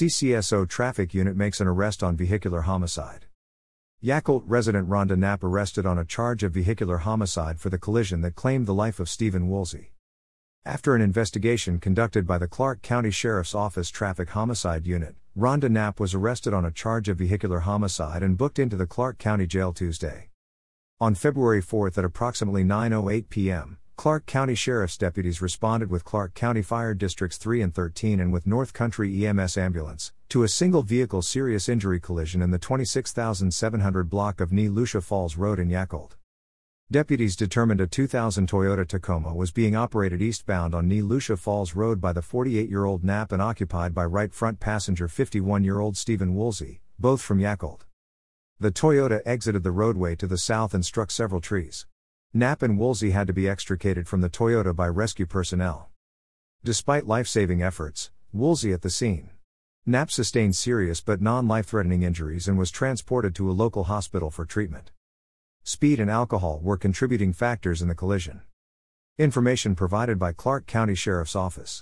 CCSO Traffic Unit makes an arrest on vehicular homicide. Yacolt resident Ronda Knapp arrested on a charge of vehicular homicide for the collision that claimed the life of Steven Woolsey. After an investigation conducted by the Clark County Sheriff's Office Traffic Homicide Unit, Ronda Knapp was arrested on a charge of vehicular homicide and booked into the Clark County Jail Tuesday. On February 4 at approximately 9:08 p.m., Clark County Sheriff's deputies responded with Clark County Fire Districts 3 and 13 and with North County EMS ambulance to a single vehicle serious injury collision in the 26700 block of Knee Lucia Falls Road in Yacolt. Deputies determined a 2000 Toyota Tacoma was being operated eastbound on Knee Lucia Falls Road by the 48 year old Knapp and occupied by right front passenger 51 year old Steven Woolsey, both from Yacolt. The Toyota exited the roadway to the south and struck several trees. Knapp and Woolsey had to be extricated from the Toyota by rescue personnel. Despite life saving efforts, Woolsey at the scene. Knapp sustained serious but non life threatening injuries and was transported to a local hospital for treatment. Speed and alcohol were contributing factors in the collision. Information provided by Clark County Sheriff's Office.